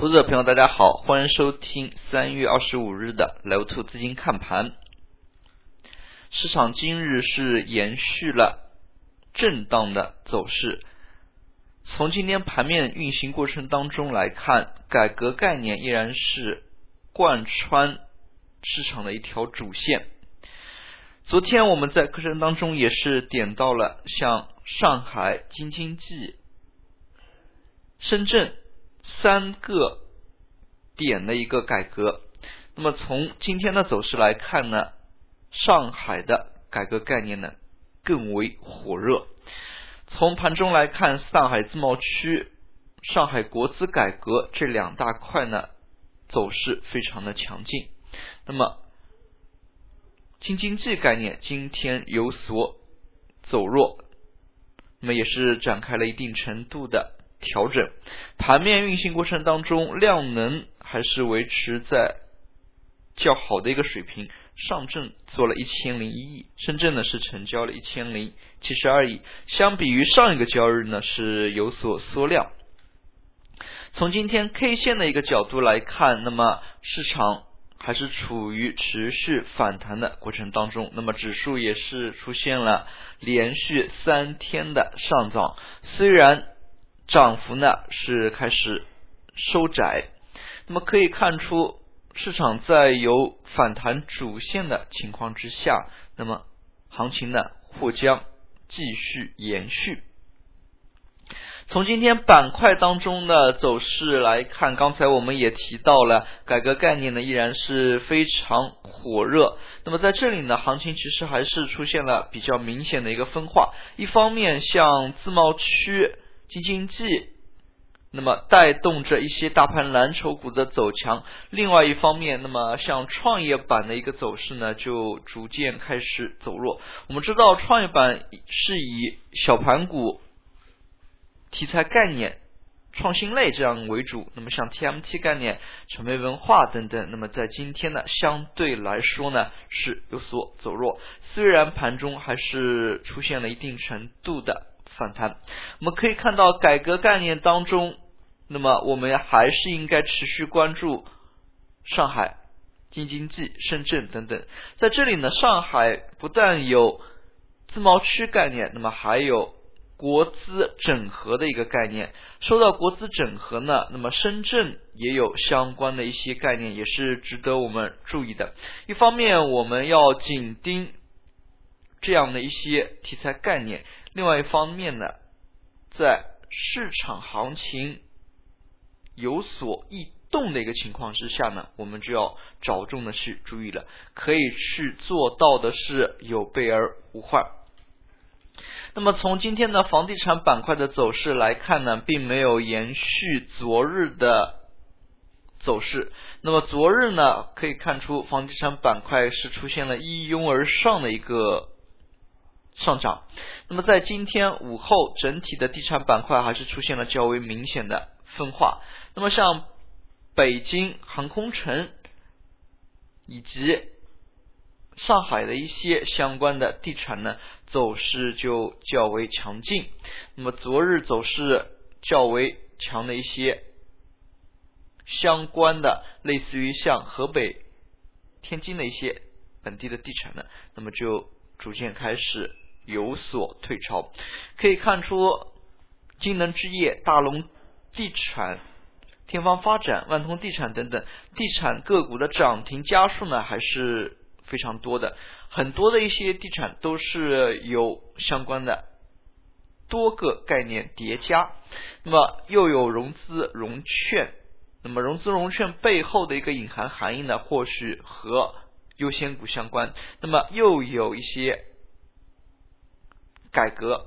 投资者朋友，大家好，欢迎收听三月二十五日的楼兔资金看盘。市场今日是延续了震荡的走势。从今天盘面运行过程当中来看，改革概念依然是贯穿市场的一条主线。昨天我们在课程当中也是点到了像上海、京津冀、深圳。三个点的一个改革，那么从今天的走势来看呢，上海的改革概念呢更为火热。从盘中来看，上海自贸区、上海国资改革这两大块呢走势非常的强劲。那么京津冀概念今天有所走弱，那么也是展开了一定程度的。调整，盘面运行过程当中，量能还是维持在较好的一个水平。上证做了一千零一亿，深圳呢是成交了一千零七十二亿，相比于上一个交易日呢是有所缩量。从今天 K 线的一个角度来看，那么市场还是处于持续反弹的过程当中，那么指数也是出现了连续三天的上涨，虽然。涨幅呢是开始收窄，那么可以看出市场在有反弹主线的情况之下，那么行情呢或将继续延续。从今天板块当中的走势来看，刚才我们也提到了改革概念呢依然是非常火热。那么在这里呢，行情其实还是出现了比较明显的一个分化。一方面，像自贸区。京津冀，那么带动着一些大盘蓝筹股的走强。另外一方面，那么像创业板的一个走势呢，就逐渐开始走弱。我们知道，创业板是以小盘股、题材概念、创新类这样为主。那么像 TMT 概念、传媒文化等等，那么在今天呢，相对来说呢是有所走弱。虽然盘中还是出现了一定程度的。反弹，我们可以看到改革概念当中，那么我们还是应该持续关注上海、京津冀、深圳等等。在这里呢，上海不但有自贸区概念，那么还有国资整合的一个概念。说到国资整合呢，那么深圳也有相关的一些概念，也是值得我们注意的。一方面，我们要紧盯这样的一些题材概念。另外一方面呢，在市场行情有所异动的一个情况之下呢，我们就要着重的去注意了，可以去做到的是有备而无患。那么从今天的房地产板块的走势来看呢，并没有延续昨日的走势。那么昨日呢，可以看出房地产板块是出现了一拥而上的一个。上涨，那么在今天午后，整体的地产板块还是出现了较为明显的分化。那么像北京航空城以及上海的一些相关的地产呢，走势就较为强劲。那么昨日走势较为强的一些相关的，类似于像河北、天津的一些本地的地产呢，那么就逐渐开始。有所退潮，可以看出，金能置业、大龙地产、天方发展、万通地产等等地产个股的涨停家数呢，还是非常多的。很多的一些地产都是有相关的多个概念叠加，那么又有融资融券，那么融资融券背后的一个隐含含义呢，或许和优先股相关，那么又有一些。改革，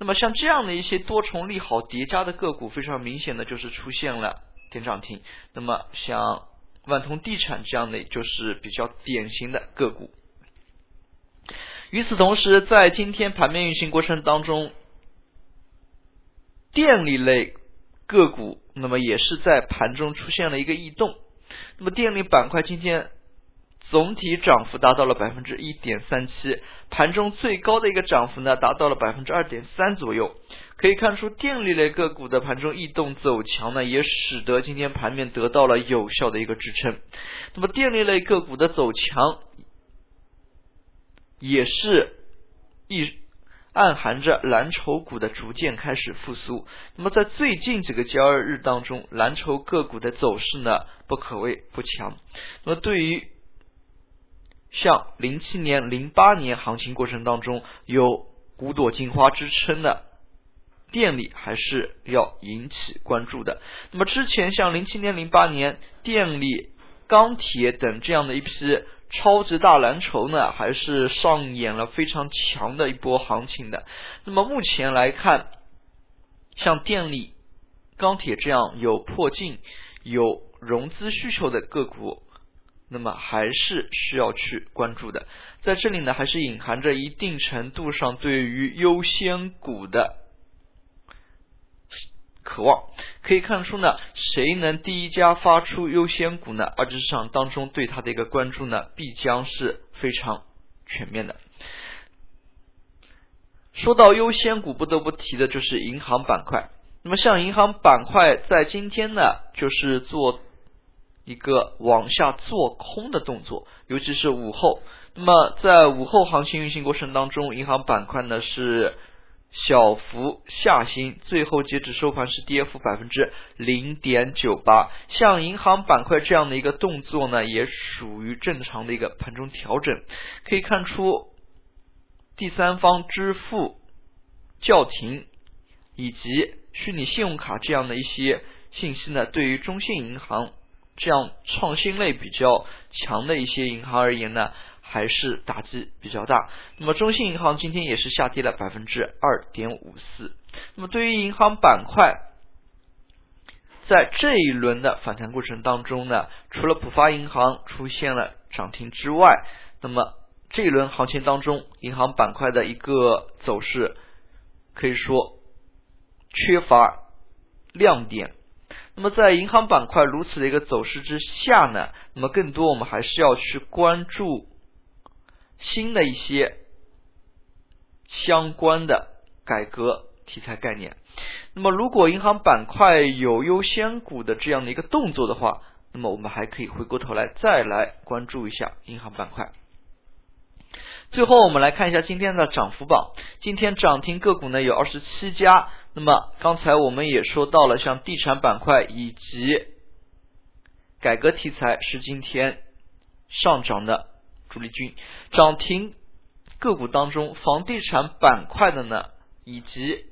那么像这样的一些多重利好叠加的个股，非常明显的就是出现了点涨停。那么像万通地产这样的，就是比较典型的个股。与此同时，在今天盘面运行过程当中，电力类个股，那么也是在盘中出现了一个异动。那么电力板块今天。总体涨幅达到了百分之一点三七，盘中最高的一个涨幅呢达到了百分之二点三左右。可以看出电力类个股的盘中异动走强呢，也使得今天盘面得到了有效的一个支撑。那么电力类个股的走强，也是一暗含着蓝筹股的逐渐开始复苏。那么在最近几个交易日当中，蓝筹个股的走势呢，不可谓不强。那么对于像零七年、零八年行情过程当中有五朵金花之称的电力，还是要引起关注的。那么之前像零七年、零八年电力、钢铁等这样的一批超级大蓝筹呢，还是上演了非常强的一波行情的。那么目前来看，像电力、钢铁这样有破净、有融资需求的个股。那么还是需要去关注的，在这里呢，还是隐含着一定程度上对于优先股的渴望。可以看出呢，谁能第一家发出优先股呢？二级市场当中对它的一个关注呢，必将是非常全面的。说到优先股，不得不提的就是银行板块。那么像银行板块在今天呢，就是做。一个往下做空的动作，尤其是午后。那么在午后行情运行过程当中，银行板块呢是小幅下行，最后截止收盘是跌幅百分之零点九八。像银行板块这样的一个动作呢，也属于正常的一个盘中调整。可以看出，第三方支付叫停以及虚拟信用卡这样的一些信息呢，对于中信银行。这样创新类比较强的一些银行而言呢，还是打击比较大。那么中信银行今天也是下跌了百分之二点五四。那么对于银行板块，在这一轮的反弹过程当中呢，除了浦发银行出现了涨停之外，那么这一轮行情当中，银行板块的一个走势可以说缺乏亮点。那么在银行板块如此的一个走势之下呢，那么更多我们还是要去关注新的一些相关的改革题材概念。那么如果银行板块有优先股的这样的一个动作的话，那么我们还可以回过头来再来关注一下银行板块。最后我们来看一下今天的涨幅榜，今天涨停个股呢有二十七家。那么刚才我们也说到了，像地产板块以及改革题材是今天上涨的主力军。涨停个股当中，房地产板块的呢，以及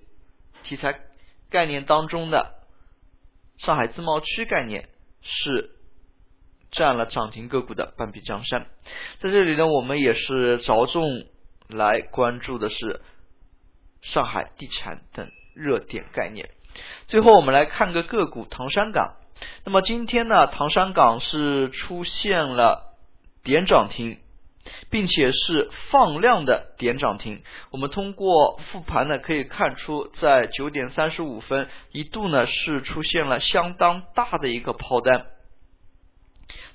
题材概念当中的上海自贸区概念是占了涨停个股的半壁江山。在这里呢，我们也是着重来关注的是上海地产等。热点概念。最后我们来看个个股，唐山港。那么今天呢，唐山港是出现了点涨停，并且是放量的点涨停。我们通过复盘呢，可以看出，在九点三十五分一度呢是出现了相当大的一个抛单。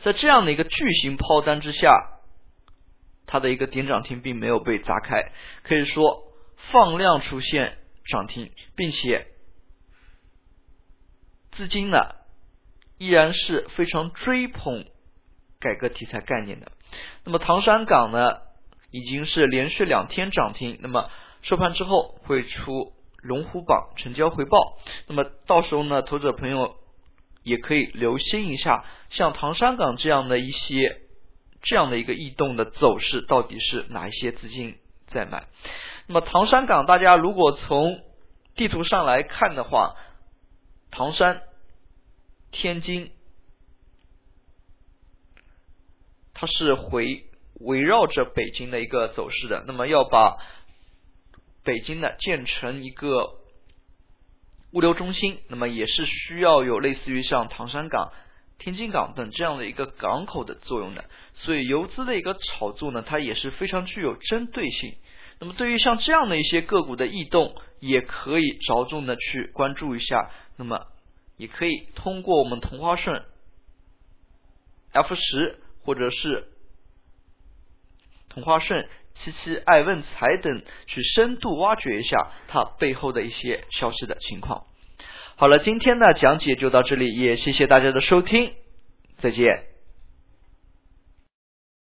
在这样的一个巨型抛单之下，它的一个点涨停并没有被砸开，可以说放量出现。涨停，并且资金呢依然是非常追捧改革题材概念的。那么唐山港呢已经是连续两天涨停，那么收盘之后会出龙虎榜成交回报。那么到时候呢，投资者朋友也可以留心一下，像唐山港这样的一些这样的一个异动的走势，到底是哪一些资金在买？那么唐山港，大家如果从地图上来看的话，唐山、天津，它是回围绕着北京的一个走势的。那么要把北京呢建成一个物流中心，那么也是需要有类似于像唐山港、天津港等这样的一个港口的作用的。所以游资的一个炒作呢，它也是非常具有针对性。那么对于像这样的一些个股的异动，也可以着重的去关注一下。那么也可以通过我们同花顺 F 十或者是同花顺七七爱问财等，去深度挖掘一下它背后的一些消息的情况。好了，今天呢讲解就到这里，也谢谢大家的收听，再见。